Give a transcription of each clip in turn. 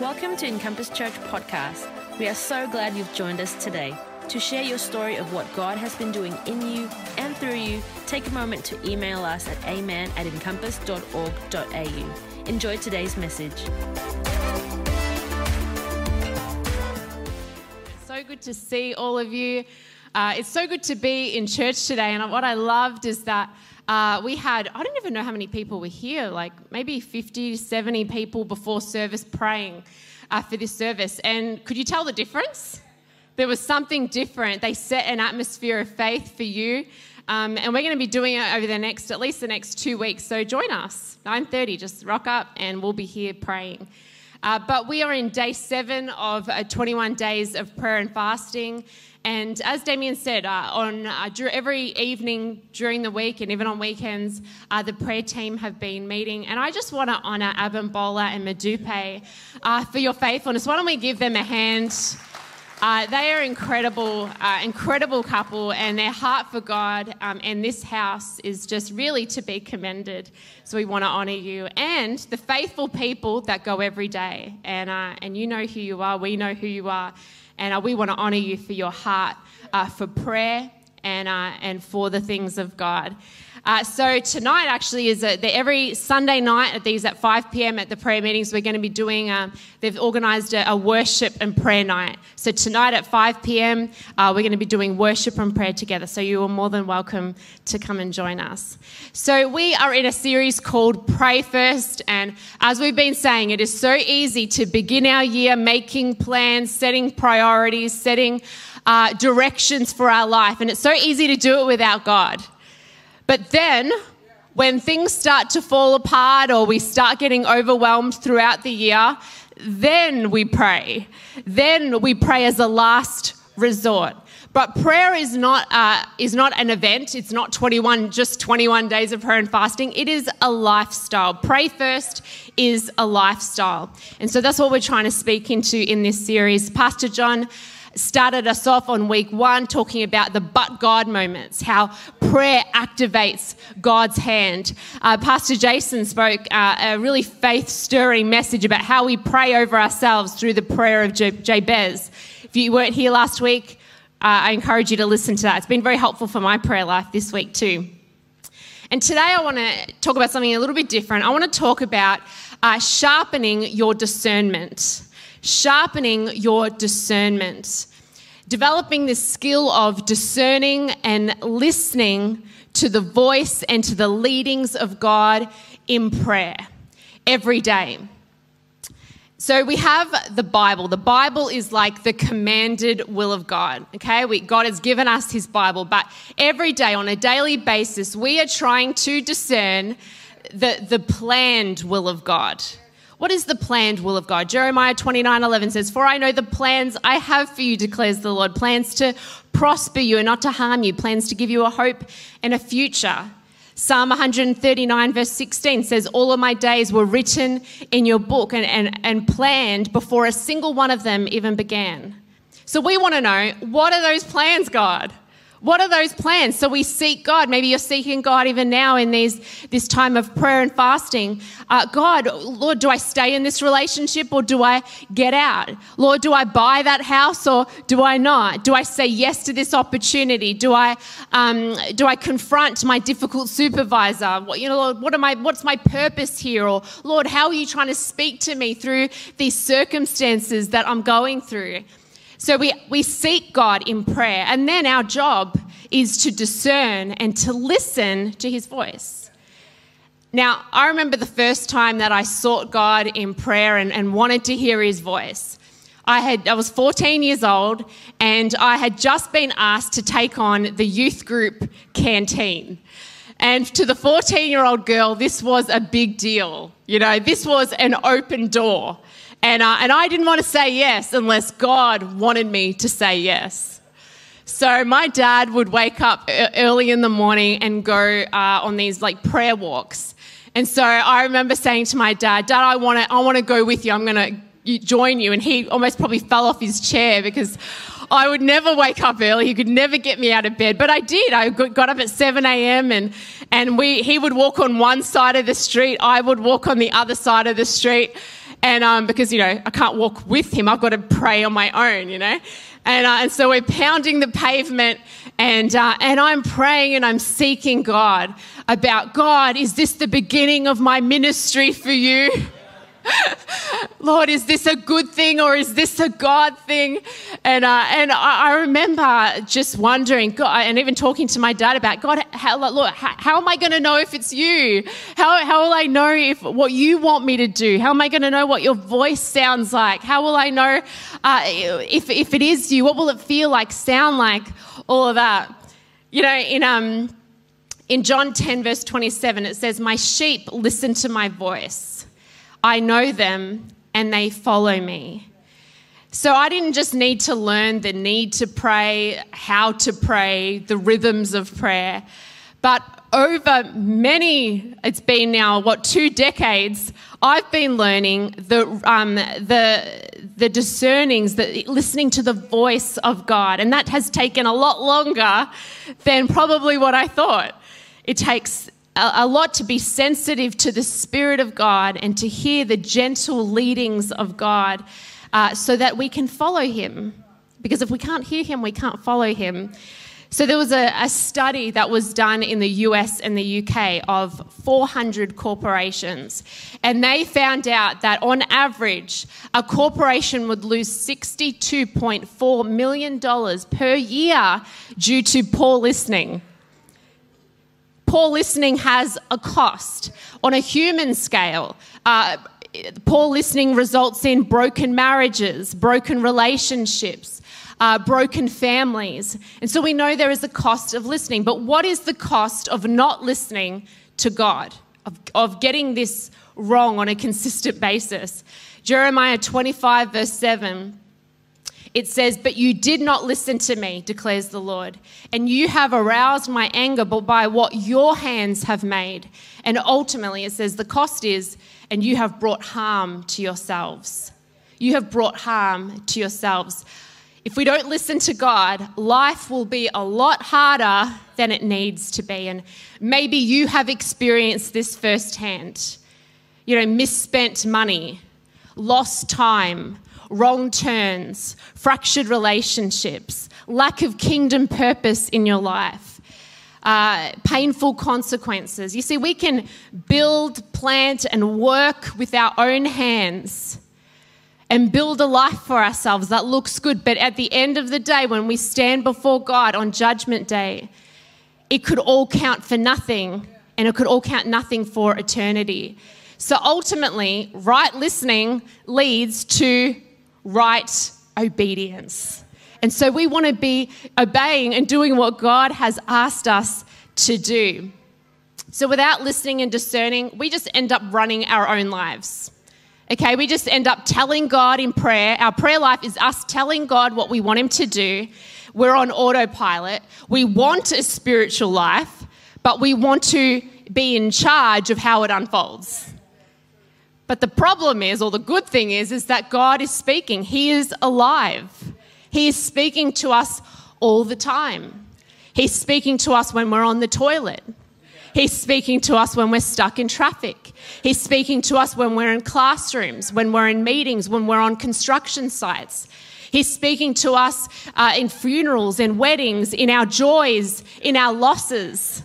Welcome to Encompass Church Podcast. We are so glad you've joined us today. To share your story of what God has been doing in you and through you, take a moment to email us at amen at encompass.org.au. Enjoy today's message. So good to see all of you. Uh, it's so good to be in church today. And what I loved is that uh, we had, I don't even know how many people were here, like maybe 50, 70 people before service praying uh, for this service. And could you tell the difference? There was something different. They set an atmosphere of faith for you. Um, and we're going to be doing it over the next, at least the next two weeks. So join us, 9.30, just rock up and we'll be here praying. Uh, but we are in day seven of uh, 21 days of prayer and fasting. And as Damien said, uh, on uh, every evening during the week and even on weekends, uh, the prayer team have been meeting. And I just want to honour Abimbola and Modupe uh, for your faithfulness. Why don't we give them a hand? Uh, they are incredible, uh, incredible couple, and their heart for God um, and this house is just really to be commended. So we want to honour you and the faithful people that go every day. And and you know who you are. We know who you are. And uh, we want to honor you for your heart uh, for prayer and, uh, and for the things of God. Uh, so tonight actually is a, every Sunday night at these at 5 p.m. at the prayer meetings we're going to be doing. Um, they've organised a, a, worship and prayer night. So tonight at 5 p.m. Uh, we're going to be doing worship and prayer together. So you are more than welcome to come and join us. So we are in a series called Pray First, and as we've been saying, it is so easy to begin our year making plans, setting priorities, setting uh, directions for our life, and it's so easy to do it without God. But then, when things start to fall apart or we start getting overwhelmed throughout the year, then we pray. Then we pray as a last resort. But prayer is not, uh, is not an event. It's not 21, just 21 days of prayer and fasting. It is a lifestyle. Pray first is a lifestyle. And so that's what we're trying to speak into in this series. Pastor John started us off on week one talking about the but God moments, how prayer activates God's hand. Uh, Pastor Jason spoke uh, a really faith stirring message about how we pray over ourselves through the prayer of Jabez. If you weren't here last week, uh, I encourage you to listen to that. It's been very helpful for my prayer life this week, too. And today I want to talk about something a little bit different. I want to talk about uh, sharpening your discernment sharpening your discernment, developing this skill of discerning and listening to the voice and to the leadings of God in prayer every day. So we have the Bible. The Bible is like the commanded will of God. Okay, we, God has given us His Bible, but every day on a daily basis, we are trying to discern the, the planned will of God. What is the planned will of God? Jeremiah 29 11 says, For I know the plans I have for you, declares the Lord plans to prosper you and not to harm you, plans to give you a hope and a future. Psalm 139, verse 16 says, All of my days were written in your book and, and, and planned before a single one of them even began. So we want to know what are those plans, God? What are those plans? So we seek God. Maybe you're seeking God even now in these, this time of prayer and fasting. Uh, God, Lord, do I stay in this relationship or do I get out? Lord, do I buy that house or do I not? Do I say yes to this opportunity? Do I, um, do I confront my difficult supervisor? What, you know, Lord, what am I, what's my purpose here? Or Lord, how are you trying to speak to me through these circumstances that I'm going through? So we, we seek God in prayer, and then our job is to discern and to listen to his voice. Now, I remember the first time that I sought God in prayer and, and wanted to hear his voice. I, had, I was 14 years old and I had just been asked to take on the youth group canteen. And to the 14 year old girl, this was a big deal. You know, this was an open door. And, uh, and I didn't want to say yes unless God wanted me to say yes. So my dad would wake up early in the morning and go uh, on these like prayer walks. And so I remember saying to my dad, Dad, I want to I want to go with you. I'm going to join you. And he almost probably fell off his chair because I would never wake up early. He could never get me out of bed, but I did. I got up at 7 a.m. and, and we, he would walk on one side of the street. I would walk on the other side of the street And um, because, you know, I can't walk with him, I've got to pray on my own, you know. And, uh, and so we're pounding the pavement and, uh, and I'm praying and I'm seeking God about God, is this the beginning of my ministry for you? Lord, is this a good thing or is this a God thing? And, uh, and I, remember just wondering, God, and even talking to my dad about, God, how, Lord, how, how am I going to know if it's you? How, how will I know if what you want me to do? How am I going to know what your voice sounds like? How will I know uh, if, if it is you? What will it feel like, sound like? All of that. You know, in, um, in John 10, verse 27, it says, My sheep listen to my voice. I know them and they follow me. So I didn't just need to learn the need to pray, how to pray, the rhythms of prayer, but over many, it's been now, what, two decades, I've been learning the, um, the, the discernings, the, listening to the voice of God. And that has taken a lot longer than probably what I thought. It takes a lot to be sensitive to the Spirit of God and to hear the gentle leadings of God uh, so that we can follow Him. Because if we can't hear Him, we can't follow Him. So there was a, a, study that was done in the US and the UK of 400 corporations, and they found out that on average, a corporation would lose $62.4 million per year due to poor listening poor listening has a cost. On a human scale, uh, poor listening results in broken marriages, broken relationships, uh, broken families. And so we know there is a cost of listening. But what is the cost of not listening to God, of, of getting this wrong on a consistent basis? Jeremiah 25, verse 7 it says, But you did not listen to me, declares the Lord, and you have aroused my anger but by what your hands have made. And ultimately, it says, The cost is, and you have brought harm to yourselves. You have brought harm to yourselves. If we don't listen to God, life will be a lot harder than it needs to be. And maybe you have experienced this firsthand. You know, misspent money, lost time, wrong turns, fractured relationships, lack of kingdom purpose in your life, uh, painful consequences. You see, we can build, plant, and work with our own hands and build a life for ourselves that looks good. But at the end of the day, when we stand before God on Judgment Day, it could all count for nothing and it could all count nothing for eternity. So ultimately, right listening leads to right obedience. And so we want to be obeying and doing what God has asked us to do. So without listening and discerning, we just end up running our own lives. Okay, we just end up telling God in prayer. Our prayer life is us telling God what we want Him to do. We're on autopilot. We want a spiritual life, but we want to be in charge of how it unfolds. But the problem is, or the good thing is, is that God is speaking. He is alive. He is speaking to us all the time. He's speaking to us when we're on the toilet. He's speaking to us when we're stuck in traffic. He's speaking to us when we're in classrooms, when we're in meetings, when we're on construction sites. He's speaking to us uh, in funerals, in weddings, in our joys, in our losses.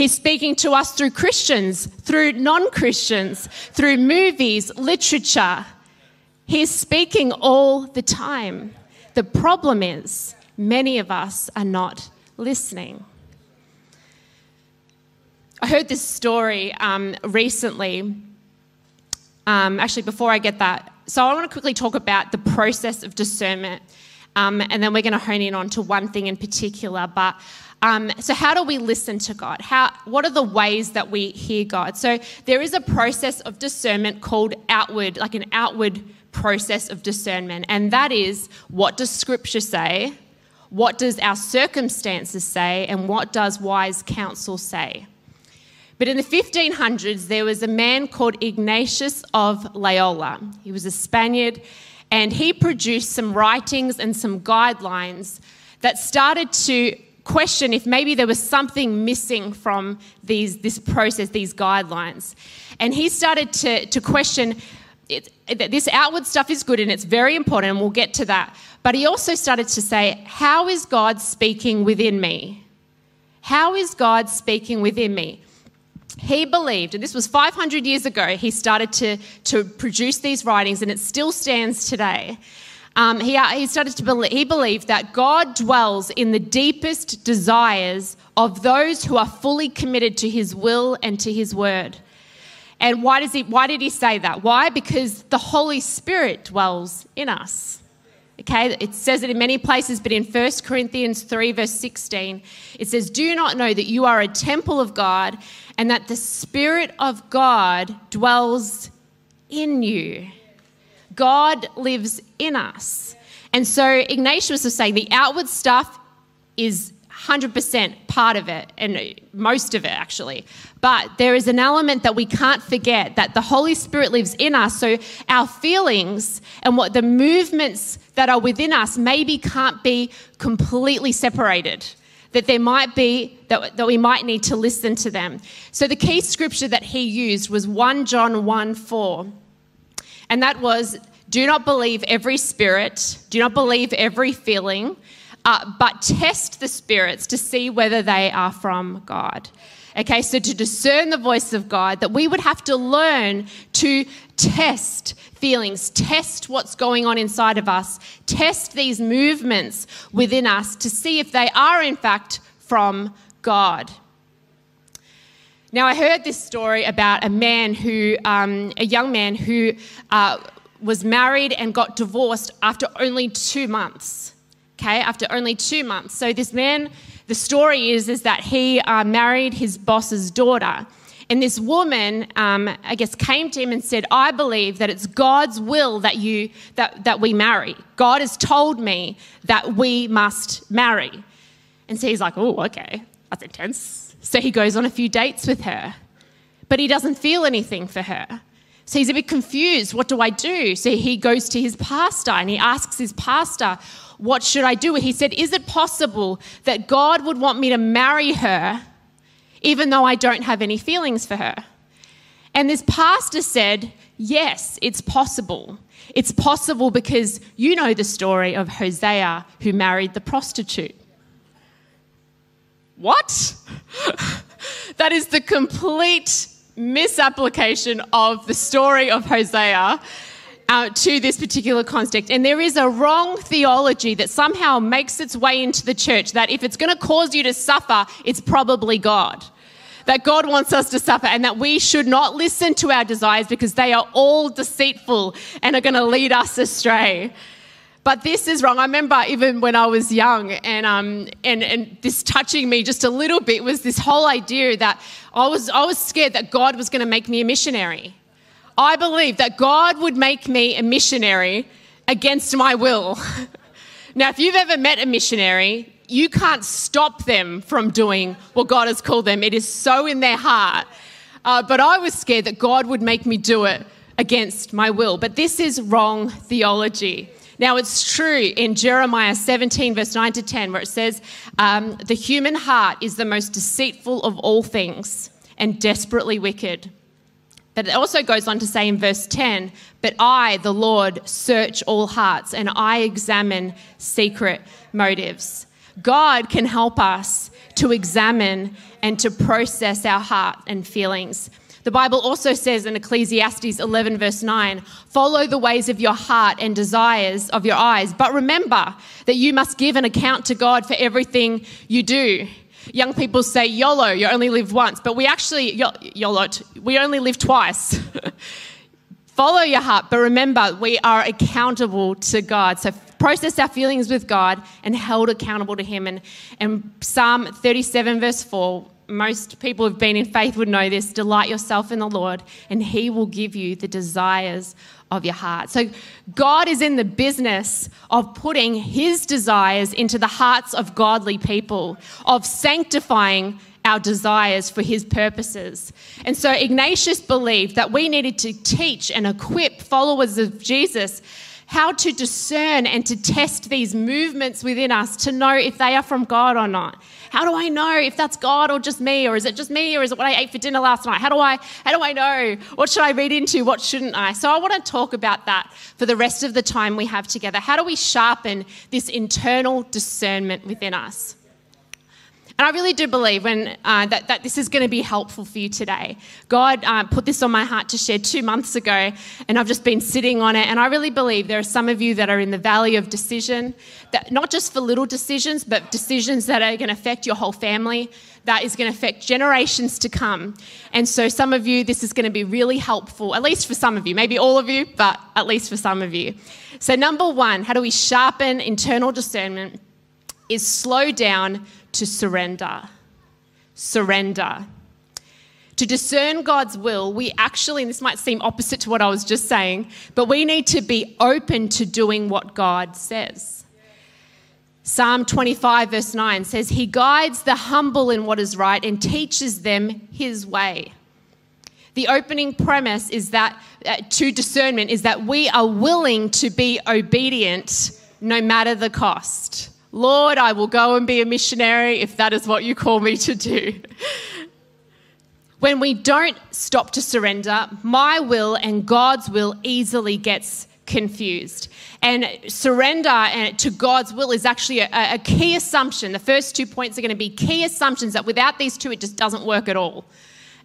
He's speaking to us through Christians, through non Christians, through movies, literature. He's speaking all the time. The problem is, many of us are not listening. I heard this story um, recently. Um, actually, before I get that, so I want to quickly talk about the process of discernment, um, and then we're going to hone in on to one thing in particular. But um, so, how do we listen to God? How, what are the ways that we hear God? So, there is a process of discernment called outward, like an outward process of discernment, and that is what does Scripture say? What does our circumstances say? And what does wise counsel say? But in the 1500s, there was a man called Ignatius of Loyola. He was a Spaniard, and he produced some writings and some guidelines that started to question if maybe there was something missing from these, this process, these guidelines. And he started to, to question it, this outward stuff is good and it's very important, and we'll get to that. But he also started to say, How is God speaking within me? How is God speaking within me? He believed, and this was 500 years ago, he started to, to produce these writings, and it still stands today. Um, he, he started to believe, he believed that God dwells in the deepest desires of those who are fully committed to his will and to his word. And why, does he, why did he say that? Why? Because the Holy Spirit dwells in us. Okay, it says it in many places, but in 1 Corinthians 3, verse 16, it says, Do not know that you are a temple of God and that the Spirit of God dwells in you? God lives in us. And so Ignatius was saying the outward stuff is 100% part of it, and most of it actually. But there is an element that we can't forget that the Holy Spirit lives in us. So our feelings and what the movements that are within us maybe can't be completely separated. That there might be, that, that we might need to listen to them. So the key scripture that he used was 1 John 1 4. And that was, do not believe every spirit, do not believe every feeling uh, but test the spirits to see whether they are from God. Okay, so to discern the voice of God, that we would have to learn to test feelings, test what's going on inside of us, test these movements within us to see if they are in fact from God. Now, I heard this story about a man who, um, a young man who uh, was married and got divorced after only two months okay, after only two months. So this man, the story is, is that he uh, married his boss's daughter. And this woman, um, I guess, came to him and said, I believe that it's God's will that, you, that, that we marry. God has told me that we must marry. And so he's like, oh, okay, that's intense. So he goes on a few dates with her, but he doesn't feel anything for her. So he's a bit confused. What do I do? So he goes to his pastor and he asks his pastor, what should I do? He said, Is it possible that God would want me to marry her even though I don't have any feelings for her? And this pastor said, Yes, it's possible. It's possible because you know the story of Hosea who married the prostitute. What? that is the complete misapplication of the story of Hosea uh, to this particular context. And there is a wrong theology that somehow makes its way into the church that if it's going to cause you to suffer, it's probably God. That God wants us to suffer and that we should not listen to our desires because they are all deceitful and are going to lead us astray. But this is wrong. I remember even when I was young, and, um, and, and this touching me just a little bit was this whole idea that I was, I was scared that God was going to make me a missionary. I believed that God would make me a missionary against my will. now, if you've ever met a missionary, you can't stop them from doing what God has called them. It is so in their heart. Uh, but I was scared that God would make me do it against my will. But this is wrong theology. Now, it's true in Jeremiah 17, verse 9 to 10, where it says, um, The human heart is the most deceitful of all things and desperately wicked. But it also goes on to say in verse 10 But I, the Lord, search all hearts and I examine secret motives. God can help us to examine and to process our heart and feelings. The Bible also says in Ecclesiastes 11, verse 9, follow the ways of your heart and desires of your eyes. But remember that you must give an account to God for everything you do. Young people say YOLO, you only live once, but we actually, YOLO, we only live twice. Follow your heart, but remember, we are accountable to God. So process our feelings with God and held accountable to Him. And, and Psalm 37, verse 4, most people who've been in faith would know this delight yourself in the Lord, and He will give you the desires of your heart. So, God is in the business of putting his desires into the hearts of godly people, of sanctifying our desires for his purposes. And so, Ignatius believed that we needed to teach and equip followers of Jesus how to discern and to test these movements within us to know if they are from God or not. How do I know if that's God or just me, or is it just me, or is it what I ate for dinner last night? How do I how do I know? What should I read into? What shouldn't I? So I want to talk about that for the rest of the time we have together. How do we sharpen this internal discernment within us? And I really do believe when, uh, that, that this is going to be helpful for you today. God uh, put this on my heart to share two months ago, and I've just been sitting on it. And I really believe there are some of you that are in the valley of decision, that not just for little decisions, but decisions that are going to affect your whole family, that is going to affect generations to come. And so, some of you, this is going to be really helpful, at least for some of you, maybe all of you, but at least for some of you. So, number one, how do we sharpen internal discernment? Is slow down to surrender. Surrender. To discern God's will, we actually, and this might seem opposite to what I was just saying, but we need to be open to doing what God says. Psalm 25, verse 9 says, He guides the humble in what is right and teaches them His way. The opening premise is that, uh, to discernment, is that we are willing to be obedient no matter the cost. Lord, I will go and be a missionary if that is what you call me to do. when we don't stop to surrender, my will and God's will easily gets confused. And surrender uh, to God's will is actually a, a key assumption. The first two points are going to be key assumptions that without these two, it just doesn't work at all.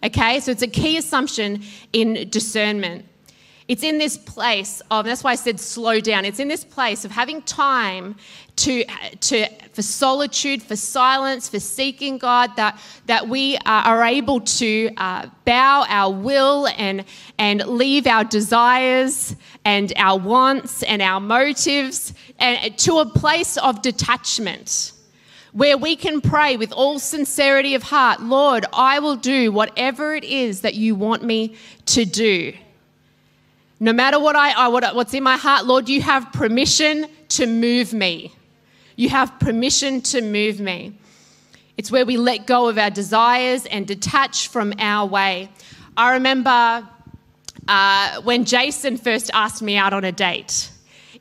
Okay, so it's a key assumption in discernment. It's in this place of, that's why I said slow down. It's in this place of having time to, to, for solitude, for silence, for seeking God, that, that we are able to uh, bow our will and, and leave our desires and our wants and our motives and, to a place of detachment where we can pray with all sincerity of heart Lord, I will do whatever it is that you want me to do. No matter what I, what, what's in my heart, Lord, you have permission to move me. You have permission to move me. It's where we let go of our desires and detach from our way. I remember uh, when Jason first asked me out on a date.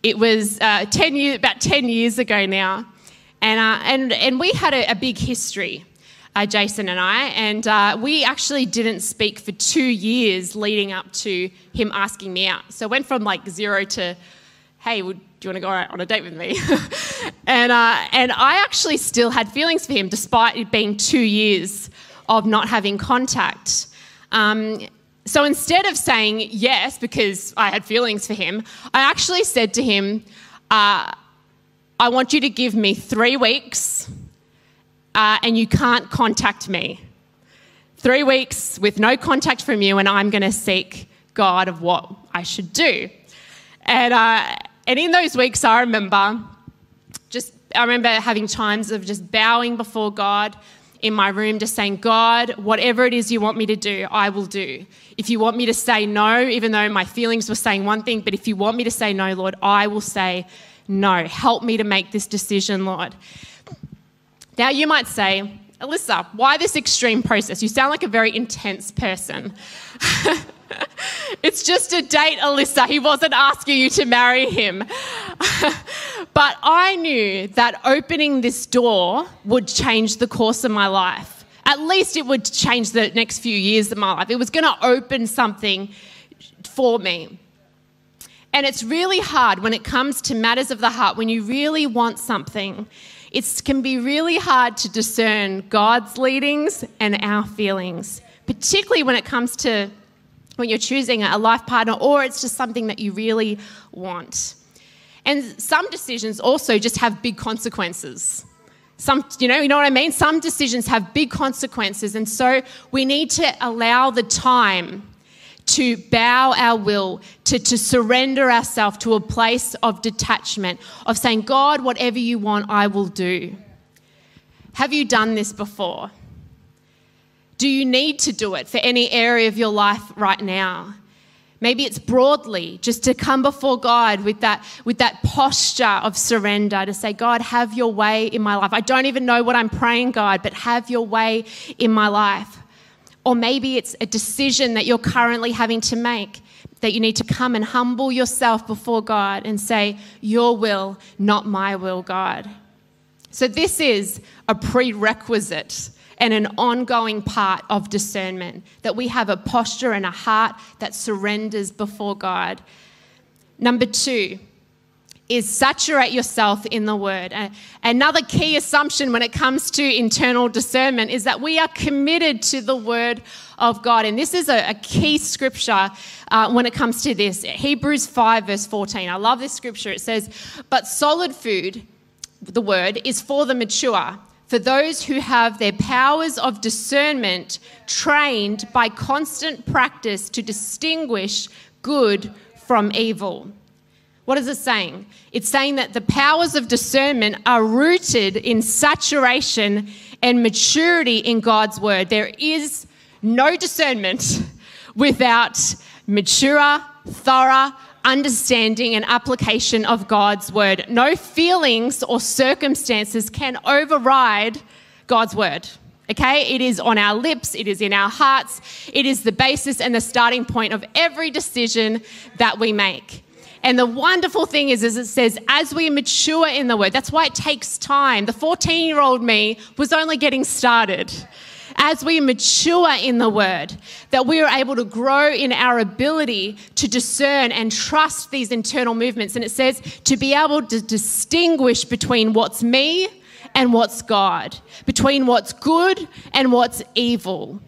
It was uh, 10 years, about 10 years ago now. And, uh, and, and we had a, a big history uh, Jason and I, and uh, we actually didn't speak for two years leading up to him asking me out. So it went from like zero to, hey, you want to go on a date with me? and, uh, and I actually still had feelings for him despite it being two years of not having contact. Um, so instead of saying yes because I had feelings for him, I actually said to him, uh, I want you to give me three weeks uh, and you can't contact me. Three weeks with no contact from you, and I'm going to seek God of what I should do. And, uh, and in those weeks, I remember just, I remember having times of just bowing before God in my room, just saying, God, whatever it is you want me to do, I will do. If you want me to say no, even though my feelings were saying one thing, but if you want me to say no, Lord, I will say no. Help me to make this decision, Lord. Now, you might say, Alyssa, why this extreme process? You sound like a very intense person. it's just a date, Alyssa. He wasn't asking you to marry him. but I knew that opening this door would change the course of my life. At least it would change the next few years of my life. It was going to open something for me. And it's really hard when it comes to matters of the heart, when you really want something it can be really hard to discern God's leadings and our feelings, particularly when it comes to when you're choosing a life partner or it's just something that you really want. And some decisions also just have big consequences. Some, you know, you know what I mean? Some decisions have big consequences, and so we need to allow the time to bow our will, to, to surrender ourselves to a place of detachment, of saying, God, whatever you want, I will do. Have you done this before? Do you need to do it for any area of your life right now? Maybe it's broadly just to come before God with that, with that posture of surrender to say, God, have your way in my life. I don't even know what I'm praying, God, but have your way in my life. Or maybe it's a decision that you're currently having to make that you need to come and humble yourself before God and say, Your will, not my will, God. So, this is a prerequisite and an ongoing part of discernment that we have a posture and a heart that surrenders before God. Number two, is saturate yourself in the word. Another key assumption when it comes to internal discernment is that we are committed to the word of God. And this is a, a key scripture uh, when it comes to this Hebrews 5, verse 14. I love this scripture. It says, But solid food, the word, is for the mature. For those who have their powers of discernment trained by constant practice to distinguish good from evil. What is it saying? It's saying that the powers of discernment are rooted in saturation and maturity in God's word. There is no discernment without mature, thorough understanding and application of God's word. No feelings or circumstances can override God's word. Okay? It is on our lips, it is in our hearts, it is the basis and the starting point of every decision that we make. And the wonderful thing is, is it says, as we mature in the word, that's why it takes time. The 14 year old me was only getting started. As we mature in the word, that we are able to grow in our ability to discern and trust these internal movements. And it says to be able to distinguish between what's me and what's God, between what's good and what's evil.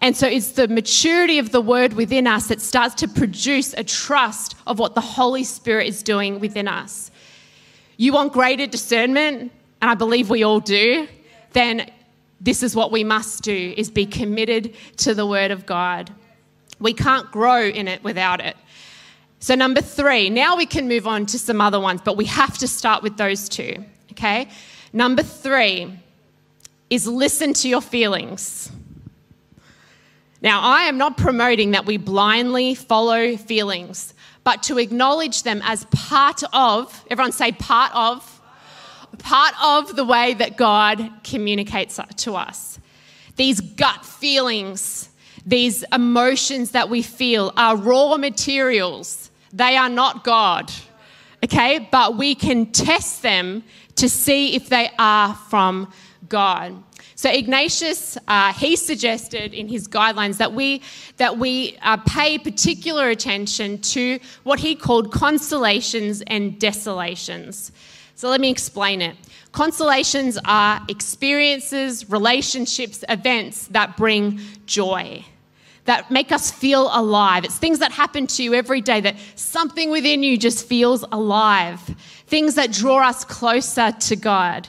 And so it's the maturity of the word within us that starts to produce a trust of what the Holy Spirit is doing within us. You want greater discernment, and I believe we all do, then this is what we must do is be committed to the word of God. We can't grow in it without it. So number 3, now we can move on to some other ones, but we have to start with those two, okay? Number 3 is listen to your feelings. Now, I am not promoting that we blindly follow feelings, but to acknowledge them as part of, everyone say part of, part of the way that God communicates to us. These gut feelings, these emotions that we feel are raw materials. They are not God, okay? But we can test them to see if they are from God. So Ignatius, uh, he suggested in his guidelines that we that we uh, pay particular attention to what he called consolations and desolations. So let me explain it. Consolations are experiences, relationships, events that bring joy that make us feel alive. It's things that happen to you every day that something within you just feels alive, things that draw us closer to God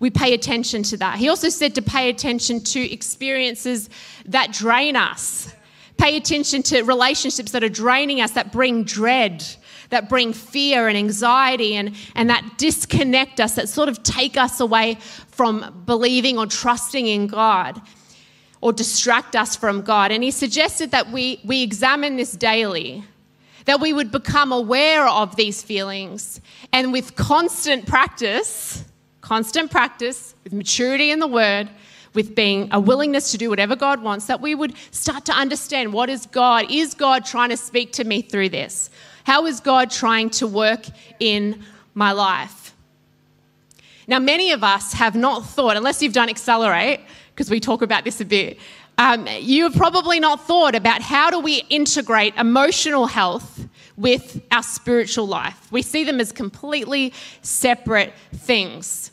we pay attention to that. He also said to pay attention to experiences that drain us, pay attention to relationships that are draining us, that bring dread, that bring fear and anxiety, and, and that disconnect us, that sort of take us away from believing or trusting in God or distract us from God. And he suggested that we, we examine this daily that we would become aware of these feelings and with constant practice constant practice, with maturity in the word, with being a willingness to do whatever God wants, that we would start to understand what is God? Is God trying to speak to me through this? How is God trying to work in my life? Now, many of us have not thought, unless you've done Accelerate, because we talk about this a bit, um, you have probably not thought about how do we integrate emotional health with our spiritual life. We see them as completely separate things.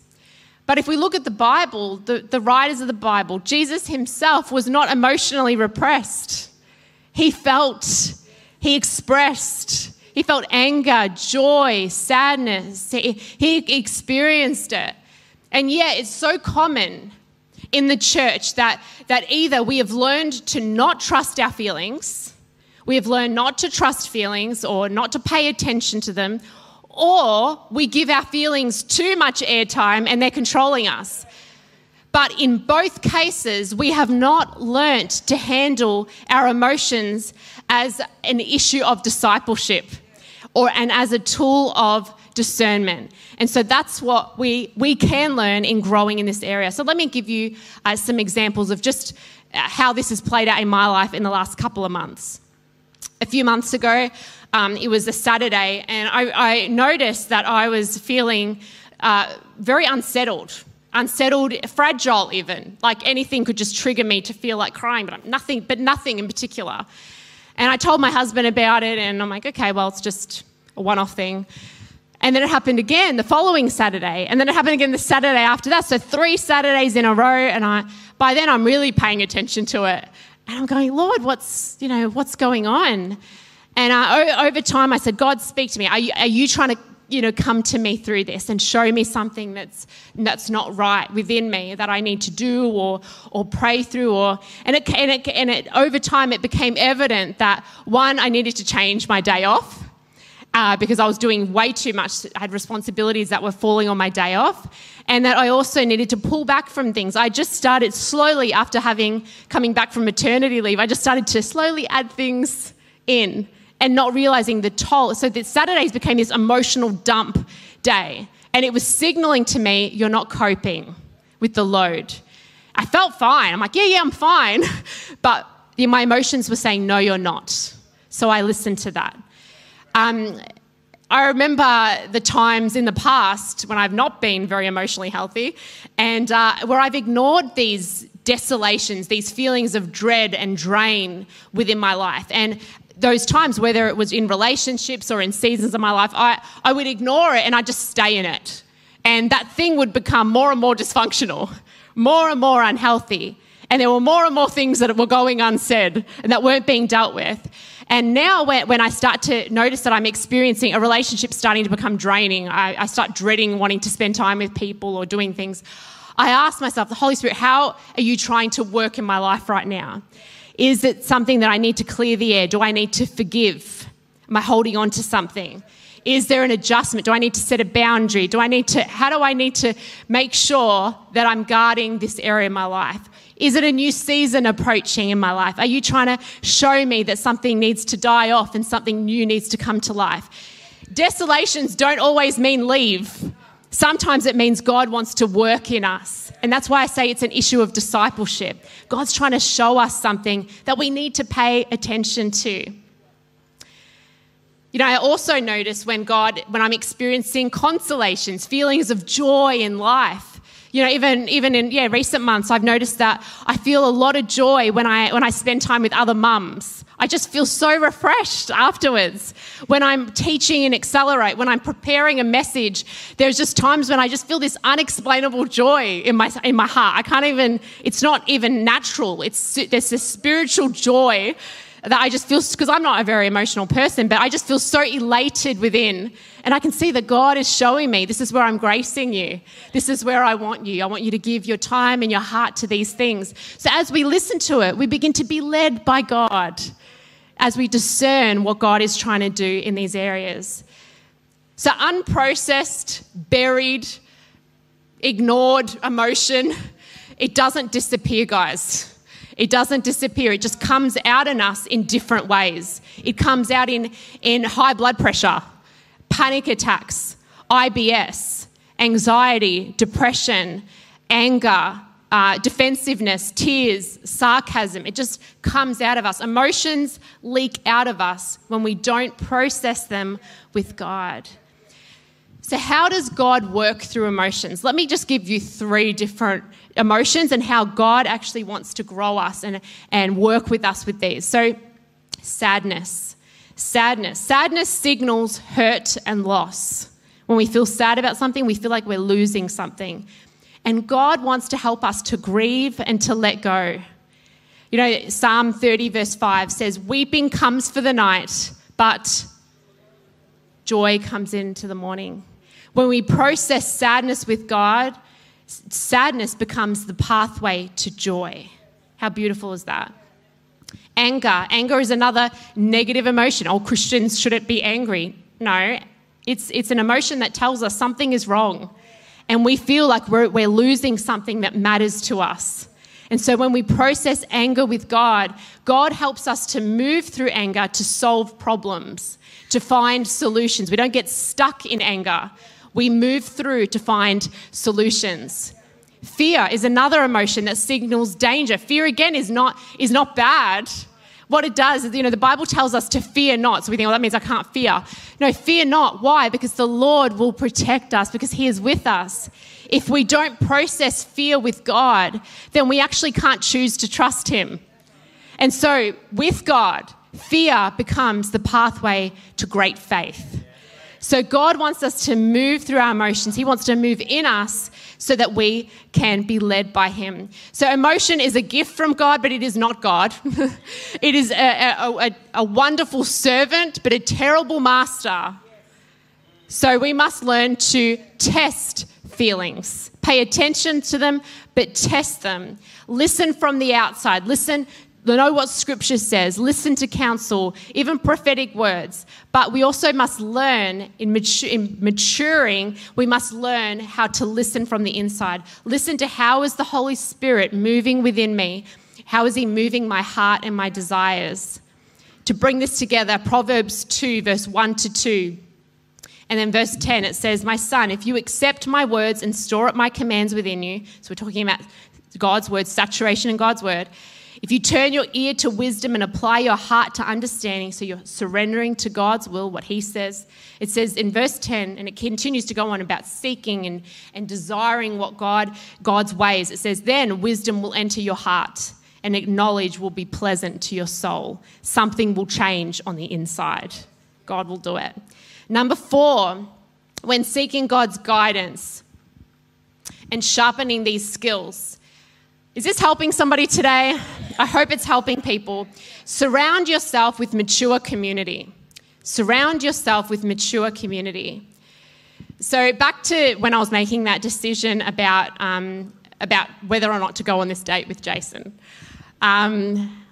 But if we look at the Bible, the, the writers of the Bible, Jesus himself was not emotionally repressed. He felt, he expressed, he felt anger, joy, sadness. He, he experienced it. And yet, it's so common in the church that, that either we have learned to not trust our feelings, we have learned not to trust feelings or not to pay attention to them, or we give our feelings too much airtime and they're controlling us. But in both cases, we have not learnt to handle our emotions as an issue of discipleship or and as a tool of discernment. And so that's what we, we can learn in growing in this area. So let me give you uh, some examples of just uh, how this has played out in my life in the last couple of months. a few months ago. Um, it was a Saturday, and I, I noticed that I was feeling uh, very unsettled, unsettled, fragile, even. Like anything could just trigger me to feel like crying, but nothing, but nothing in particular. And I told my husband about it, and I'm like, okay, well, it's just a one-off thing. And then it happened again the following Saturday, and then it happened again the Saturday after that. So three Saturdays in a row, and I by then I'm really paying attention to it, and I'm going, Lord, what's you know what's going on? And I, over time, I said, God, speak to me. Are you, are you trying to you know, come to me through this and show me something that's that's not right within me that I need to do or or pray through or and it and it, and it over time it became evident that one I needed to change my day off uh, because I was doing way too much. I had responsibilities that were falling on my day off, and that I also needed to pull back from things. I just started slowly after having coming back from maternity leave. I just started to slowly add things in and not realizing the toll. So that Saturdays became this emotional dump day. And it was signaling to me, you're not coping with the load. I felt fine. I'm like, yeah, yeah, I'm fine. But my emotions were saying, no, you're not. So I listened to that. Um, I remember the times in the past when I've not been very emotionally healthy and uh, where I've ignored these desolations, these feelings of dread and drain within my life. And those times, whether it was in relationships or in seasons of my life, I, I would ignore it and I'd just stay in it. And that thing would become more and more dysfunctional, more and more unhealthy. And there were more and more things that were going unsaid and that weren't being dealt with. And now, when, I start to notice that I'm experiencing a relationship starting to become draining, I, I start dreading wanting to spend time with people or doing things. I ask myself, the Holy Spirit, how are you trying to work in my life right now? Is it something that I need to clear the air? Do I need to forgive? Am I holding on to something? Is there an adjustment? Do I need to set a boundary? Do I need to, how do I need to make sure that I'm guarding this area of my life? Is it a new season approaching in my life? Are you trying to show me that something needs to die off and something new needs to come to life? Desolations don't always mean leave. Sometimes it means God wants to work in us. And that's why I say it's an issue of discipleship. God's trying to show us something that we need to pay attention to. You know, I also notice when God, when I'm experiencing consolations, feelings of joy in life. You know, even even in yeah recent months, I've noticed that I feel a lot of joy when I when I spend time with other mums. I just feel so refreshed afterwards. When I'm teaching in Accelerate, when I'm preparing a message, there's just times when I just feel this unexplainable joy in my, in my heart. I can't even, it's not even natural. It's, there's this spiritual joy that I just feel, because I'm not a very emotional person, but I just feel so elated within. And I can see that God is showing me this is where I'm gracing you. This is where I want you. I want you to give your time and your heart to these things. So as we listen to it, we begin to be led by God as we discern what God is trying to do in these areas. So, unprocessed, buried, ignored emotion, it doesn't disappear, guys. It doesn't disappear. It just comes out in us in different ways. It comes out in, in high blood pressure, panic attacks, IBS, anxiety, depression, anger, uh, defensiveness, tears, sarcasm. It just comes out of us. Emotions leak out of us when we don't process them with God. So, how does God work through emotions? Let me just give you three different emotions and how God actually wants to grow us and, and work with us with these. So, sadness. Sadness. Sadness signals hurt and loss. When we feel sad about something, we feel like we're losing something. And God wants to help us to grieve and to let go. You know, Psalm 30, verse 5 says, Weeping comes for the night, but joy comes into the morning. When we process sadness with God, sadness becomes the pathway to joy. How beautiful is that? Anger. Anger is another negative emotion. All Christians shouldn't be angry. No, it's, it's an emotion that tells us something is wrong and we feel like we're, we're losing something that matters to us. And so when we process anger with God, God helps us to move through anger to solve problems, to find solutions. We don't get stuck in anger. We move through to find solutions. Fear is another emotion that signals danger. Fear again is not is not bad. What it does is, you know, the Bible tells us to fear not. So we think, well, that means I can't fear. No, fear not. Why? Because the Lord will protect us, because He is with us. If we don't process fear with God, then we actually can't choose to trust Him. And so, with God, fear becomes the pathway to great faith. So, God wants us to move through our emotions. He wants to move in us so that we can be led by Him. So, emotion is a gift from God, but it is not God. it is a, a, a, a wonderful servant, but a terrible master. So, we must learn to test feelings. Pay attention to them, but test them. Listen from the outside. Listen know what scripture says, listen to counsel, even prophetic words. But we also must learn in, in, maturing, we must learn how to listen from the inside. Listen to how is the Holy Spirit moving within me? How is he moving my heart and my desires? To bring this together, Proverbs 2, verse 1 to 2. And then verse 10, it says, My son, if you accept my words and store up my commands within you, so we're talking about God's word, saturation in God's word, if you turn your ear to wisdom and apply your heart to understanding, so you're surrendering to God's will, what He says, it says in verse 10, and it continues to go on about seeking and, and desiring what God, God's ways. It says, then wisdom will enter your heart and knowledge will be pleasant to your soul. Something will change on the inside. God will do it. Number four, when seeking God's guidance and sharpening these skills, is this helping somebody today? I hope it's helping people. Surround yourself with mature community. Surround yourself with mature community. So, back to when I was making that decision about, um, about whether or not to go on this date with Jason. Um,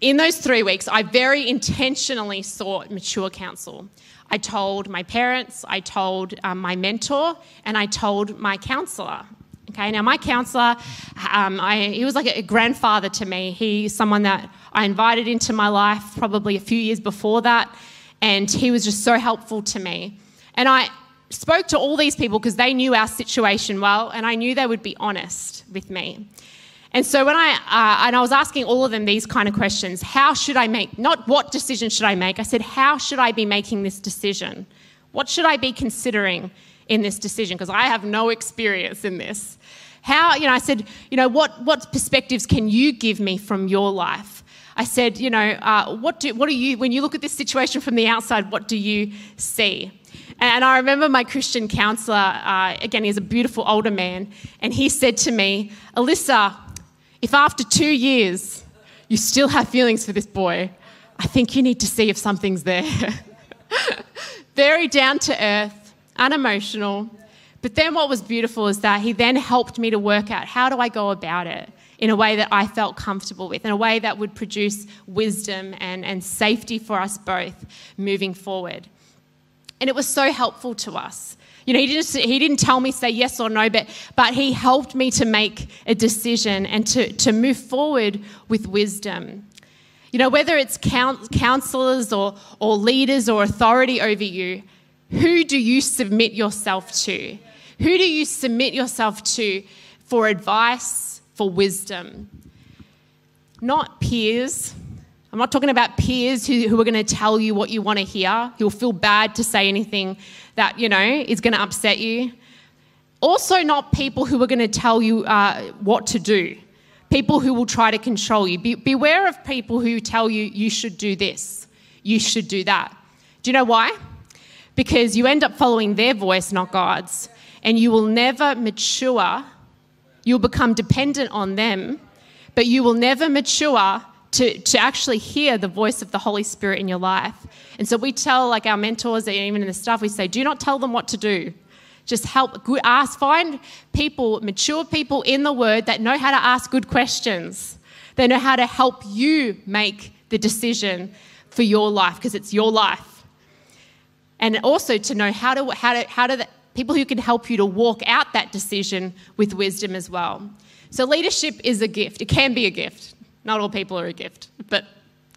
in those three weeks, I very intentionally sought mature counsel. I told my parents, I told um, my mentor, and I told my counselor. Okay, now my counselor, um, I, he was like a grandfather to me. He's someone that I invited into my life probably a few years before that, and he was just so helpful to me. And I spoke to all these people because they knew our situation well, and I knew they would be honest with me. And so when I uh, and I was asking all of them these kind of questions, how should I make? Not what decision should I make? I said, how should I be making this decision? What should I be considering in this decision? Because I have no experience in this. How, you know, I said, you know, what, what perspectives can you give me from your life? I said, you know, uh, what, do, what do you, when you look at this situation from the outside, what do you see? And I remember my Christian counselor, uh, again, he's a beautiful older man, and he said to me, Alyssa, if after two years you still have feelings for this boy, I think you need to see if something's there. Very down to earth, unemotional, but then what was beautiful is that he then helped me to work out how do I go about it in a way that I felt comfortable with, in a way that would produce wisdom and, and safety for us both moving forward. And it was so helpful to us. You know, he didn't, he didn't tell me say yes or no, but, but he helped me to make a decision and to, to move forward with wisdom. You know, whether it's counselors or, or leaders or authority over you, who do you submit yourself to? Who do you submit yourself to for advice, for wisdom? Not peers. I'm not talking about peers who, who are going to tell you what you want to hear, who'll feel bad to say anything that, you know, is going to upset you. Also, not people who are going to tell you uh, what to do, people who will try to control you. Be, beware of people who tell you you should do this, you should do that. Do you know why? Because you end up following their voice, not God's and you will never mature. You'll become dependent on them, but you will never mature to, to actually hear the voice of the Holy Spirit in your life. And so we tell like our mentors, even in the stuff, we say, do not tell them what to do. Just help ask, find people, mature people in the word that know how to ask good questions. They know how to help you make the decision for your life because it's your life. And also to know how to how to how to people who can help you to walk out that decision with wisdom as well. So, leadership is a gift. It can be a gift. Not all people are a gift, but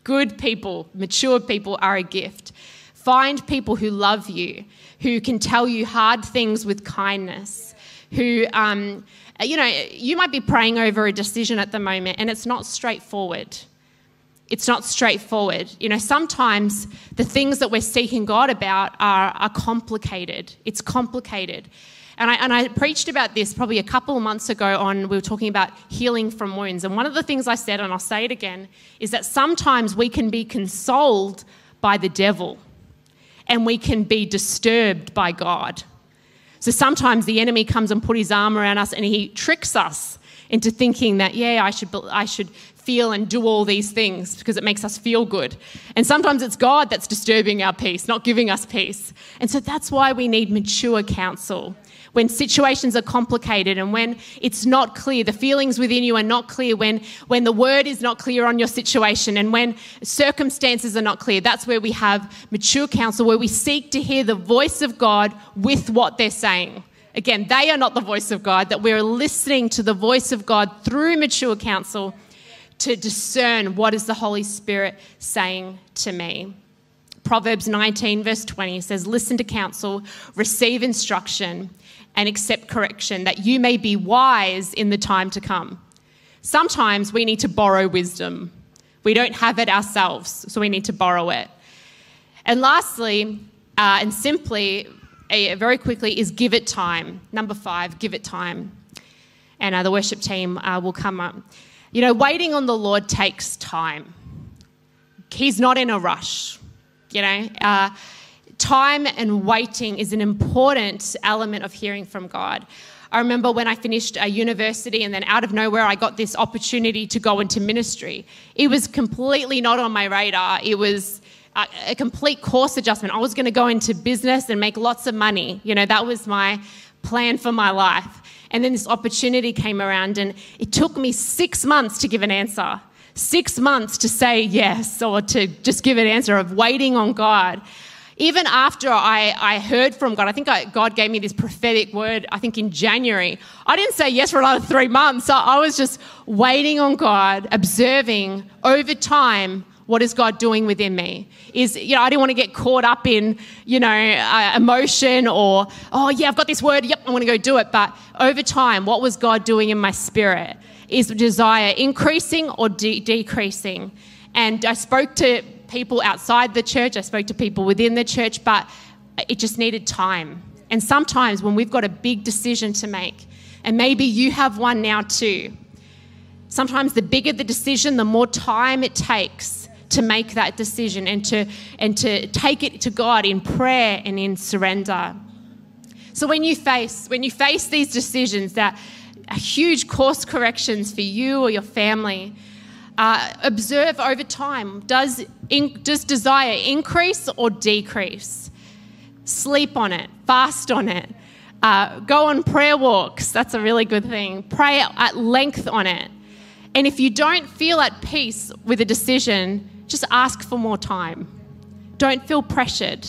good people, mature people are a gift. Find people who love you, who can tell you hard things with kindness, who, um, you know, you might be praying over a decision at the moment and it's not straightforward. It's not straightforward. You know, sometimes the things that we're seeking God about are, are complicated. It's complicated. And I, and I preached about this probably a couple of months ago on, we were talking about healing from wounds. And one of the things I said, and I'll say it again, is that sometimes we can be consoled by the devil and we can be disturbed by God. So sometimes the enemy comes and put his arm around us and he tricks us into thinking that, yeah, I should, I should feel and do all these things because it makes us feel good. And sometimes it's God that's disturbing our peace, not giving us peace. And so that's why we need mature counsel when situations are complicated and when it's not clear, the feelings within you are not clear, when, when the word is not clear on your situation, and when circumstances are not clear, that's where we have mature counsel, where we seek to hear the voice of God with what they're saying. Again, they are not the voice of God, that we're listening to the voice of God through mature counsel to discern what is the Holy Spirit saying to me. Proverbs 19, verse 20 says, Listen to counsel, receive instruction, and accept correction, that you may be wise in the time to come. Sometimes we need to borrow wisdom. We don't have it ourselves, so we need to borrow it. And lastly, uh, and simply, very quickly, is give it time. Number five, give it time. And uh, the worship team uh, will come up. You know, waiting on the Lord takes time. He's not in a rush. You know, uh, time and waiting is an important element of hearing from God. I remember when I finished a university and then out of nowhere I got this opportunity to go into ministry. It was completely not on my radar. It was a, a complete course adjustment. I was going to go into business and make lots of money. You know, that was my plan for my life. And then this opportunity came around and it took me six months to give an answer. Six months to say yes or to just give an answer of waiting on God even after I, I heard from God, I think I, God gave me this prophetic word, I think in January. I didn't say yes for another three months. I was just waiting on God, observing over time what is God doing within me? Is, you know, I didn't want to get caught up in, you know, uh, emotion or, oh, yeah, I've got this word, yep, I want to go do it. But over time, what was God doing in my spirit? Is desire increasing or de- decreasing? And I spoke to people outside the church, I spoke to people within the church, but it just needed time. And sometimes when we've got a big decision to make, and maybe you have one now too, sometimes the bigger the decision, the more time it takes to make that decision and to, and to take it to God in prayer and in surrender. So when you face when you face these decisions that are huge course corrections for you or your family, uh, observe over time does, in, does desire increase or decrease? Sleep on it, fast on it, uh, go on prayer walks. That's a really good thing. Pray at length on it. And if you don't feel at peace with a decision, just ask for more time. Don't feel pressured.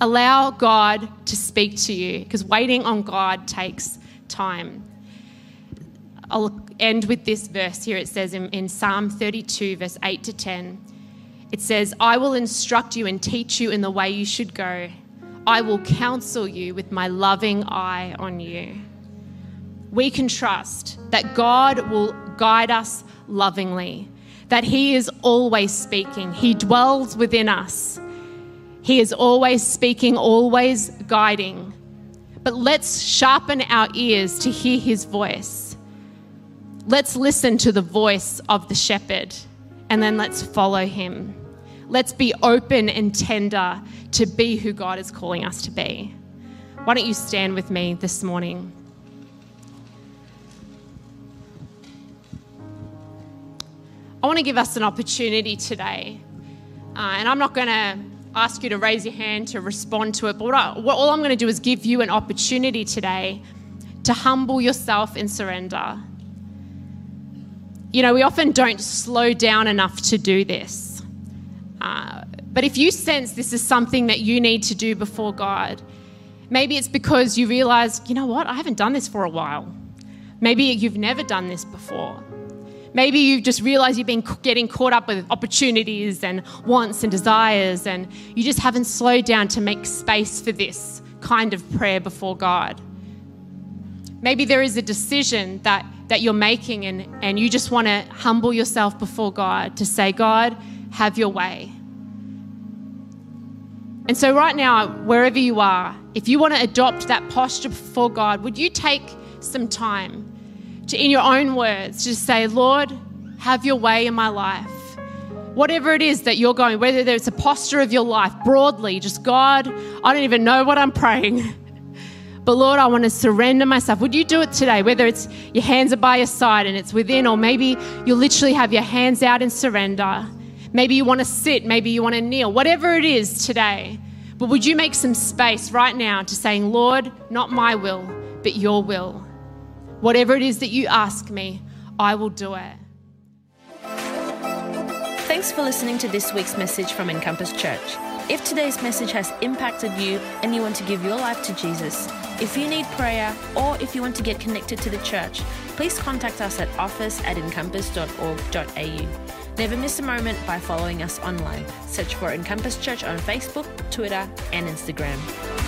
Allow God to speak to you because waiting on God takes time. I'll end with this verse here. It says in, in, Psalm 32, verse 8 to 10, it says, I will instruct you and teach you in the way you should go. I will counsel you with my loving eye on you. We can trust that God will guide us lovingly, that He is always speaking, He dwells within us. He is always speaking, always guiding. But let's sharpen our ears to hear His voice Let's listen to the voice of the shepherd and then let's follow him. Let's be open and tender to be who God is calling us to be. Why don't you stand with me this morning? I want to give us an opportunity today. Uh, and I'm not going to ask you to raise your hand to respond to it, but what I, what, all I'm going to do is give you an opportunity today to humble yourself in surrender you know, we often don't slow down enough to do this. Uh, but if you sense this is something that you need to do before God, maybe it's because you realize, you know what, I haven't done this for a while. Maybe you've never done this before. Maybe you just realize you've been getting caught up with opportunities and wants and desires, and you just haven't slowed down to make space for this kind of prayer before God. Maybe there is a decision that that you're making and, and you just want to humble yourself before God to say, God, have your way. And so, right now, wherever you are, if you want to adopt that posture before God, would you take some time to, in your own words, just say, Lord, have your way in my life? Whatever it is that you're going, whether it's a posture of your life broadly, just God, I don't even know what I'm praying. But Lord, I want to surrender myself. Would you do it today? Whether it's your hands are by your side and it's within, or maybe you literally have your hands out in surrender. Maybe you want to sit, maybe you want to kneel, whatever it is today. But would you make some space right now to saying, Lord, not my will, but your will? Whatever it is that you ask me, I will do it. Thanks for listening to this week's message from Encompass Church. If today's message has impacted you and you want to give your life to Jesus, if you need prayer or if you want to get connected to the church, please contact us at office at encompass.org.au. Never miss a moment by following us online. Search for Encompass Church on Facebook, Twitter, and Instagram.